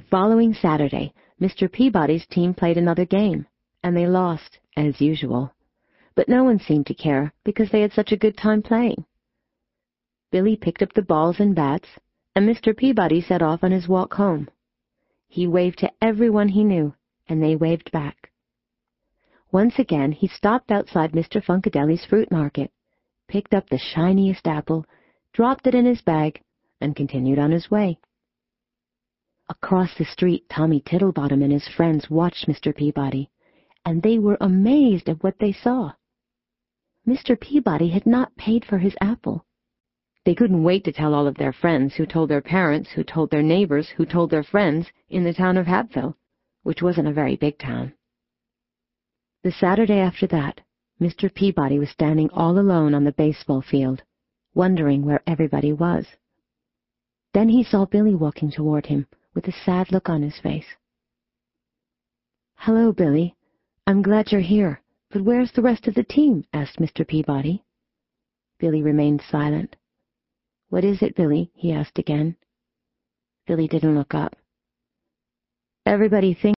The following Saturday, Mr. Peabody's team played another game, and they lost, as usual. But no one seemed to care because they had such a good time playing. Billy picked up the balls and bats, and Mr. Peabody set off on his walk home. He waved to everyone he knew, and they waved back. Once again he stopped outside Mr. Funkadeli's fruit market, picked up the shiniest apple, dropped it in his bag, and continued on his way. Across the street, Tommy Tittlebottom and his friends watched Mr. Peabody, and they were amazed at what they saw. Mr. Peabody had not paid for his apple. They couldn't wait to tell all of their friends, who told their parents, who told their neighbors, who told their friends, in the town of Happville, which wasn't a very big town. The Saturday after that, Mr. Peabody was standing all alone on the baseball field, wondering where everybody was. Then he saw Billy walking toward him with a sad look on his face. Hello, Billy. I'm glad you're here, but where's the rest of the team? asked Mr. Peabody. Billy remained silent. What is it, Billy? he asked again. Billy didn't look up. Everybody thinks